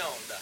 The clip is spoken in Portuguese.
na onda.